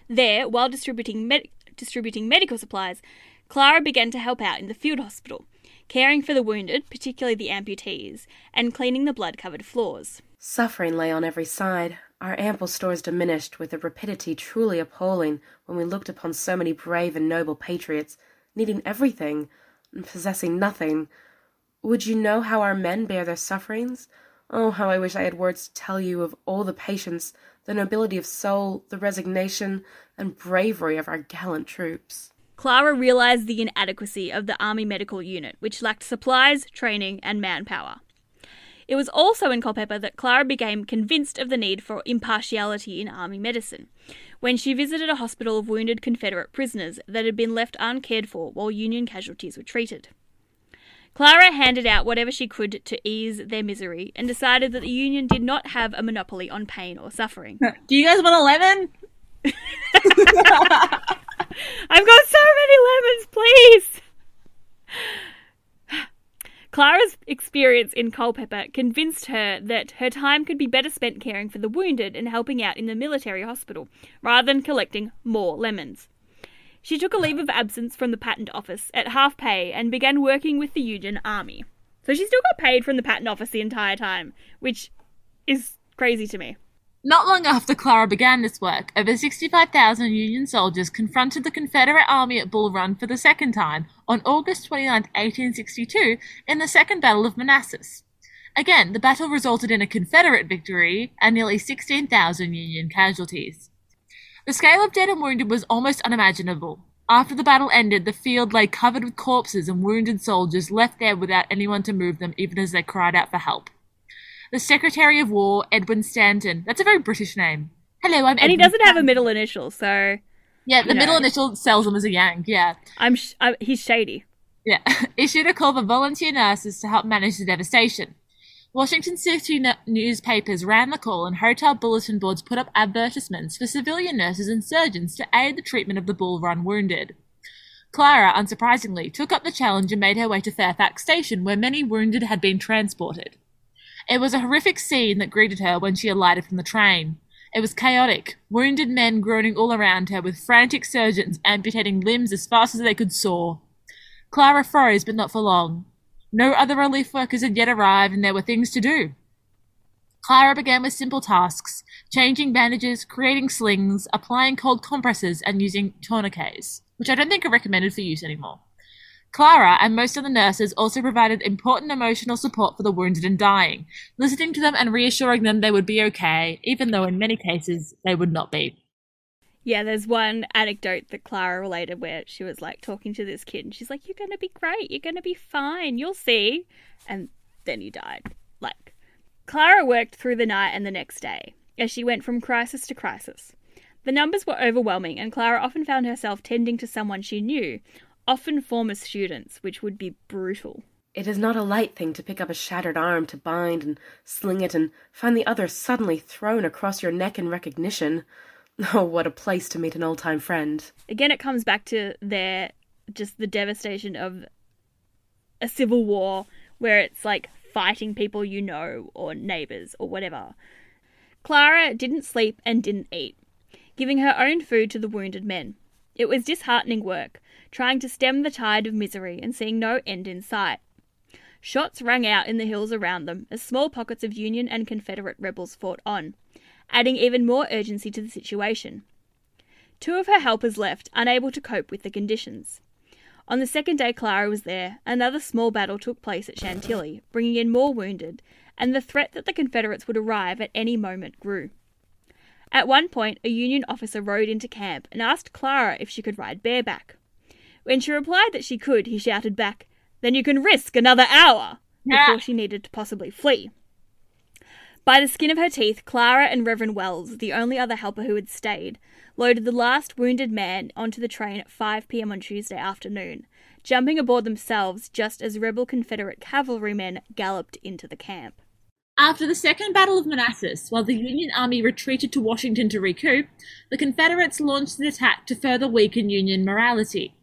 S2: There, while distributing, med- distributing medical supplies, Clara began to help out in the field hospital, caring for the wounded, particularly the amputees, and cleaning the blood covered floors.
S3: Suffering lay on every side, our ample stores diminished with a rapidity truly appalling when we looked upon so many brave and noble patriots, needing everything and possessing nothing. Would you know how our men bear their sufferings? Oh, how I wish I had words to tell you of all the patience, the nobility of soul, the resignation, and bravery of our gallant troops.
S2: Clara realised the inadequacy of the Army Medical Unit, which lacked supplies, training, and manpower. It was also in Culpeper that Clara became convinced of the need for impartiality in Army medicine when she visited a hospital of wounded Confederate prisoners that had been left uncared for while Union casualties were treated. Clara handed out whatever she could to ease their misery and decided that the Union did not have a monopoly on pain or suffering. [LAUGHS]
S1: Do you guys want a lemon? [LAUGHS]
S2: I've got so many lemons, please! Clara's experience in Culpeper convinced her that her time could be better spent caring for the wounded and helping out in the military hospital, rather than collecting more lemons. She took a leave of absence from the patent office at half pay and began working with the Union Army. So she still got paid from the patent office the entire time, which is crazy to me.
S1: Not long after Clara began this work, over 65,000 Union soldiers confronted the Confederate Army at Bull Run for the second time on August 29, 1862, in the Second Battle of Manassas. Again, the battle resulted in a Confederate victory and nearly 16,000 Union casualties. The scale of dead and wounded was almost unimaginable. After the battle ended, the field lay covered with corpses and wounded soldiers left there without anyone to move them, even as they cried out for help the Secretary of War, Edwin Stanton. That's a very British name. Hello, I'm.
S2: And he doesn't have a middle initial, so.
S1: Yeah, the middle initial sells him as a Yank. Yeah,
S2: I'm, sh- I, he's shady.
S1: yeah. [LAUGHS] Issued a call for volunteer nurses to help manage the devastation. Washington city n- newspapers ran the call, and hotel bulletin boards put up advertisements for civilian nurses and surgeons to aid the treatment of the Bull Run wounded. Clara, unsurprisingly, took up the challenge and made her way to Fairfax Station, where many wounded had been transported. It was a horrific scene that greeted her when she alighted from the train. It was chaotic, wounded men groaning all around her, with frantic surgeons amputating limbs as fast as they could saw. Clara froze, but not for long. No other relief workers had yet arrived, and there were things to do. Clara began with simple tasks changing bandages, creating slings, applying cold compresses, and using tourniquets, which I don't think are recommended for use anymore. Clara and most of the nurses also provided important emotional support for the wounded and dying, listening to them and reassuring them they would be okay, even though in many cases they would not be.
S2: Yeah, there's one anecdote that Clara related where she was like talking to this kid and she's like, You're gonna be great, you're gonna be fine, you'll see. And then he died. Like, Clara worked through the night and the next day as she went from crisis to crisis. The numbers were overwhelming, and Clara often found herself tending to someone she knew, often former students, which would be brutal.
S3: It is not a light thing to pick up a shattered arm to bind and sling it and find the other suddenly thrown across your neck in recognition. [LAUGHS] Oh, what a place to meet an old time friend.
S2: Again, it comes back to their just the devastation of a civil war where it's like fighting people you know or neighbors or whatever. Clara didn't sleep and didn't eat, giving her own food to the wounded men. It was disheartening work, trying to stem the tide of misery and seeing no end in sight. Shots rang out in the hills around them as small pockets of Union and Confederate rebels fought on, adding even more urgency to the situation. Two of her helpers left, unable to cope with the conditions. On the second day Clara was there, another small battle took place at Chantilly, bringing in more wounded, and the threat that the Confederates would arrive at any moment grew. At one point, a Union officer rode into camp and asked Clara if she could ride bareback. When she replied that she could, he shouted back, Then you can risk another hour! before she needed to possibly flee. By the skin of her teeth, Clara and Reverend Wells, the only other helper who had stayed, loaded the last wounded man onto the train at 5 p.m. on Tuesday afternoon, jumping aboard themselves just as rebel Confederate cavalrymen galloped into the camp.
S1: After the Second Battle of Manassas, while the Union Army retreated to Washington to recoup, the Confederates launched an attack to further weaken Union morality.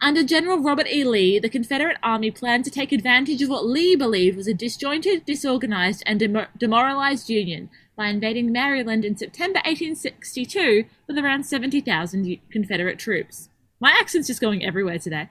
S1: Under General Robert E. Lee, the Confederate Army planned to take advantage of what Lee believed was a disjointed, disorganized, and demo- demoralized Union by invading Maryland in September 1862 with around 70,000 Confederate troops. My accent's just going everywhere today.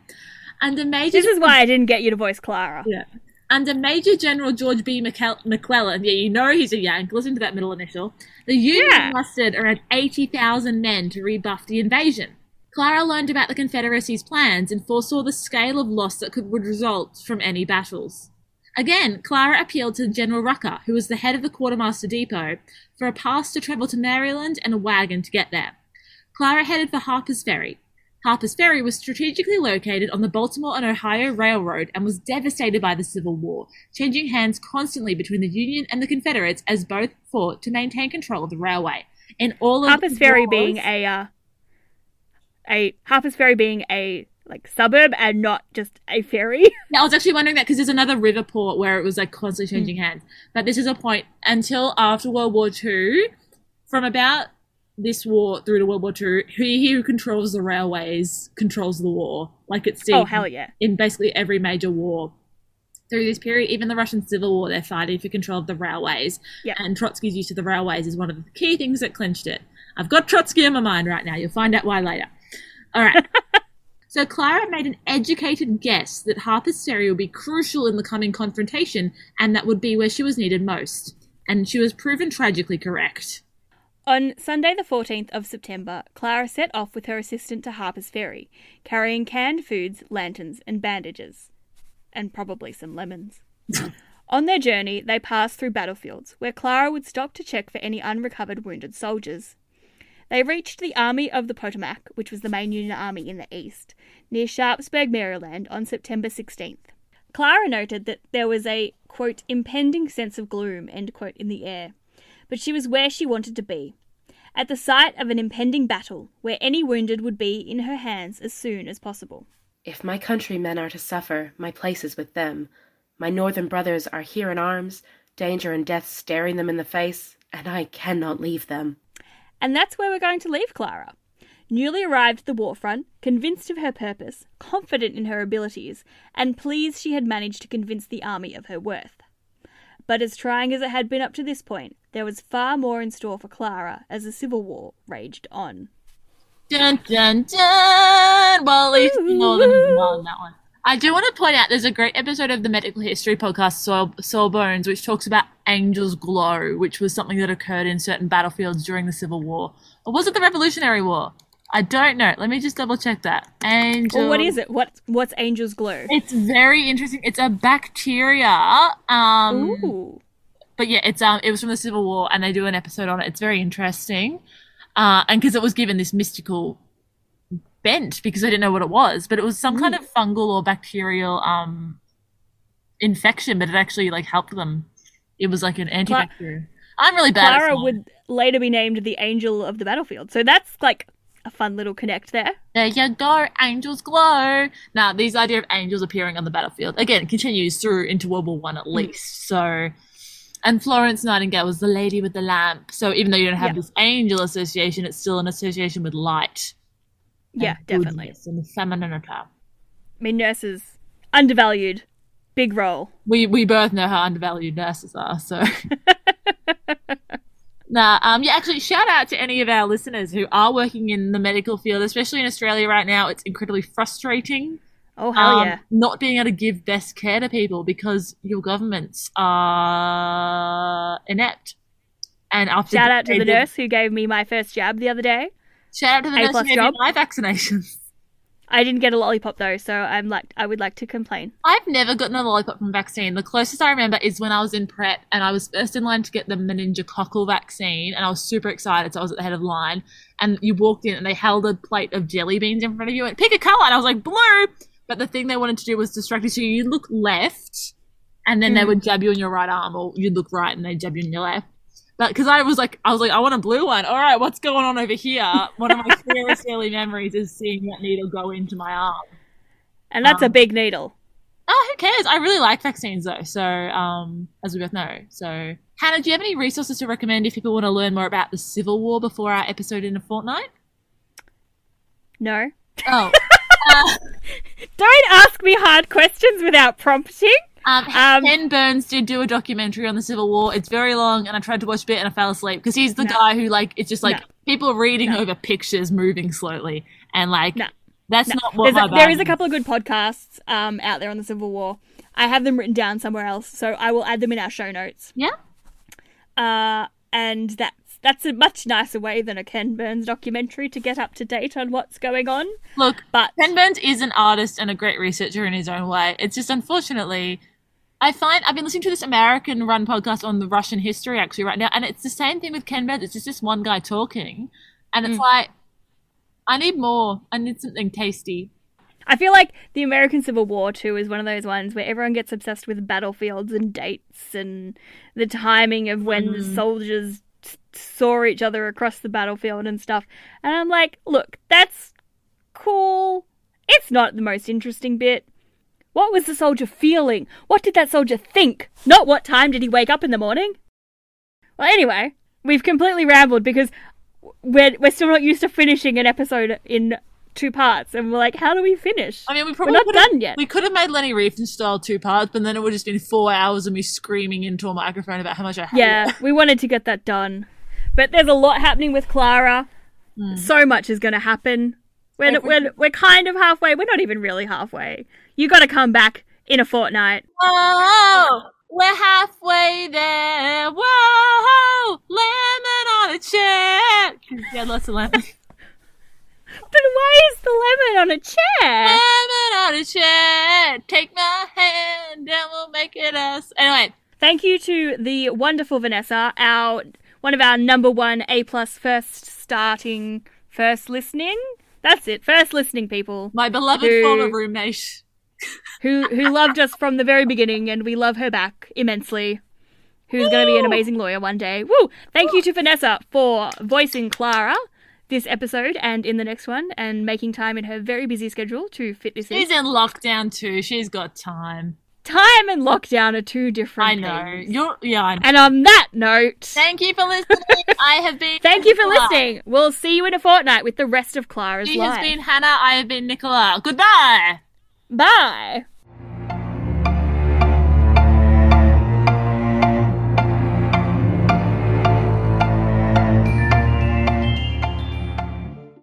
S1: Under Major
S2: This is why I didn't get you to voice Clara.
S1: yeah. Under Major General George B. McClellan, yeah, you know he's a Yank. Listen to that middle initial. The Union
S2: Yeah.
S1: mustered around 80,000 men to rebuff the invasion. Clara learned about the Confederacy's plans and foresaw the scale of loss that could would result from any battles. Again, Clara appealed to General Rucker, who was the head of the quartermaster depot, for a pass to travel to Maryland and a wagon to get there. Clara headed for Harper's Ferry. Harper's Ferry was strategically located on the Baltimore and Ohio Railroad and was devastated by the Civil War, changing hands constantly between the Union and the Confederates as both fought to maintain control of the railway. In all of
S2: Harper's Ferry
S1: wars-
S2: being a uh, a Harper's Ferry being a like suburb and not just a ferry. [LAUGHS]
S1: Yeah, I was actually wondering that because there's another river port where it was like constantly hmm. changing hands. But this is a point until after World War Two, from about this war through to World War Two, he who controls the railways controls the war. Like it's seen
S2: oh hell yeah!
S1: in basically every major war through this period. Even the Russian Civil War, they're fighting for control of the railways.
S2: Yeah.
S1: And Trotsky's use of the railways is one of the key things that clinched it. I've got Trotsky in my mind right now. You'll find out why later. All right. [LAUGHS] So Clara made an educated guess that Harper's Ferry would be crucial in the coming confrontation and that would be where she was needed most. And she was proven tragically correct.
S2: On Sunday, the 14th of September, Clara set off with her assistant to Harper's Ferry, carrying canned foods, lanterns, and bandages. And probably some lemons. [LAUGHS] On their journey, they passed through battlefields, where Clara would stop to check for any unrecovered wounded soldiers. They reached the Army of the Potomac, which was the main Union army in the east, near Sharpsburg, Maryland, on September 16th. Clara noted that there was a, quote, impending sense of gloom, end quote, in the air, but she was where she wanted to be, at the site of an impending battle, where any wounded would be in her hands as soon as possible.
S3: If my countrymen are to suffer, my place is with them. My northern brothers are here in arms, danger and death staring them in the face, and I cannot leave them.
S2: And that's where we're going to leave Clara. Newly arrived at the war front, convinced of her purpose, confident in her abilities, and pleased she had managed to convince the army of her worth. But as trying as it had been up to this point, there was far more in store for Clara as the Civil War raged on.
S1: Dun dun dun! Well, at least well in that one. I do want to point out there's a great episode of the medical history podcast Soil, Sawbones, which talks about Angel's Glow, which was something that occurred in certain battlefields during the Civil War. Or was it the Revolutionary War? I don't know. Let me just double check that. Angel.
S2: Well, what is it? What what's Angel's Glow?
S1: It's very interesting. It's a bacteria. Um,
S2: Ooh.
S1: but yeah, it's um, it was from the Civil War, and they do an episode on it. It's very interesting, uh, and because it was given this mystical bent because I didn't know what it was, but it was some kind of fungal or bacterial um infection, but it actually like helped them. It was like an antibacterial. I'm really bad.
S2: Clara would later be named the Angel of the Battlefield. So that's like a fun little connect there.
S1: There you go, angels glow. Now, this idea of angels appearing on the battlefield again continues through into World War One at
S2: Mm.
S1: least. So, and Florence Nightingale was the lady with the lamp. So even though you don't have
S2: Yeah.
S1: this angel association, it's still an association with light.
S2: Yeah, definitely.
S1: And femininity.
S2: I mean, nurses undervalued, big role.
S1: We we both know how undervalued nurses are. So. [LAUGHS] Nah, um, yeah, actually, shout out to any of our listeners who are working in the medical field, especially in Australia right now. It's incredibly frustrating
S2: Oh hell
S1: um,
S2: yeah!
S1: not being able to give best care to people because your governments are inept. And after
S2: Shout out to the
S1: did-
S2: nurse who gave me my first jab the other day.
S1: Shout out to the
S2: A
S1: nurse who
S2: plus job.
S1: my vaccinations. [LAUGHS]
S2: I didn't get a lollipop though, so I'm like, I would like to complain.
S1: I've never gotten a lollipop from vaccine. The closest I remember is when I was in prep and I was first in line to get the meningococcal vaccine, and I was super excited. So I was at the head of line, and you walked in and they held a plate of jelly beans in front of you and pick a color, and I was like blue. But the thing they wanted to do was distract you, so you look left, and then they
S2: Mhm.
S1: would jab you on your right arm, or you'd look right and they jab you on your left. But because I was like, I was like, I want a blue one. All right, what's going on over here? One of my [LAUGHS] clearest early memories is seeing that needle go into my arm.
S2: And that's a
S1: Um,
S2: big needle.
S1: Oh, who cares? I really like vaccines though. So, um, as we both know. So, Hannah, do you have any resources to recommend if people want to learn more about the Civil War before our episode in a fortnight?
S2: No.
S1: Oh, [LAUGHS] uh,
S2: Don't ask me hard questions without prompting.
S1: Um, [LAUGHS]
S2: Um,
S1: Ken Burns did do a documentary on the Civil War. It's very long, and I tried to watch a bit and I fell asleep because he's the
S2: No.
S1: guy who like it's just like
S2: No.
S1: people reading
S2: No.
S1: over pictures, moving slowly, and like that's
S2: No.
S1: not what
S2: There's a, there is a couple of good podcasts um, out there on the Civil War. I have them written down somewhere else, so I will add them in our show notes.
S1: Yeah.
S2: Uh, and that's that's a much nicer way than a Ken Burns documentary to get up to date on what's going on.
S1: Look,
S2: But
S1: Ken Burns is an artist and a great researcher in his own way. It's just unfortunately I find I've been listening to this American run podcast on the Russian history actually right now, and it's the same thing with Ken Burns. It's just this one guy talking, and it's
S2: Mm.
S1: like, I need more. I need something tasty.
S2: I feel like the American Civil War too is one of those ones where everyone gets obsessed with battlefields and dates and the timing of when the
S1: Mm.
S2: soldiers saw each other across the battlefield and stuff. And I'm like, look, that's cool. It's not the most interesting bit. What was the soldier feeling? What did that soldier think? Not what time did he wake up in the morning? Well, anyway, we've completely rambled because we're, we're still not used to finishing an episode in two parts. And we're like, how do we finish?
S1: I mean, we
S2: We're
S1: probably
S2: not done yet.
S1: We could have made Leni Riefenstahl two parts, but then it would have just been four hours of me screaming into a microphone about how much I hate
S2: Yeah,
S1: it.
S2: we wanted to get that done. But there's a lot happening with Clara. Hmm. So much is going to happen. We're, we're, we're kind of halfway. We're not even really halfway. You got to come back in a fortnight.
S1: Whoa, we're halfway there. Whoa, lemon on a check. Yeah, lots of lemon.
S2: But why is the lemon on a chair?
S1: lemon on a check. Take my hand and we'll make it us. Anyway,
S2: Thank you to the wonderful Vanessa, our one of our number one A plus first starting first listening. That's it, first listening people
S1: my beloved
S2: Who-
S1: former roommate. [LAUGHS]
S2: who who loved us from the very beginning, and we love her back immensely. Who's going to be an amazing lawyer one day? Woo! Thank you to Vanessa for voicing Clara this episode and in the next one, and making time in her very busy schedule to fit this in.
S1: She's in lockdown too. She's got time.
S2: Time and lockdown are two different
S1: I know.
S2: things.
S1: You're yeah. I know.
S2: And on that note,
S1: Thank you for listening. [LAUGHS] I have been.
S2: thank you for
S1: Nicola.
S2: listening. We'll see you in a fortnight with the rest of Clara's
S1: She
S2: life.
S1: has been Hannah. I have been Nicola. Goodbye.
S2: Bye.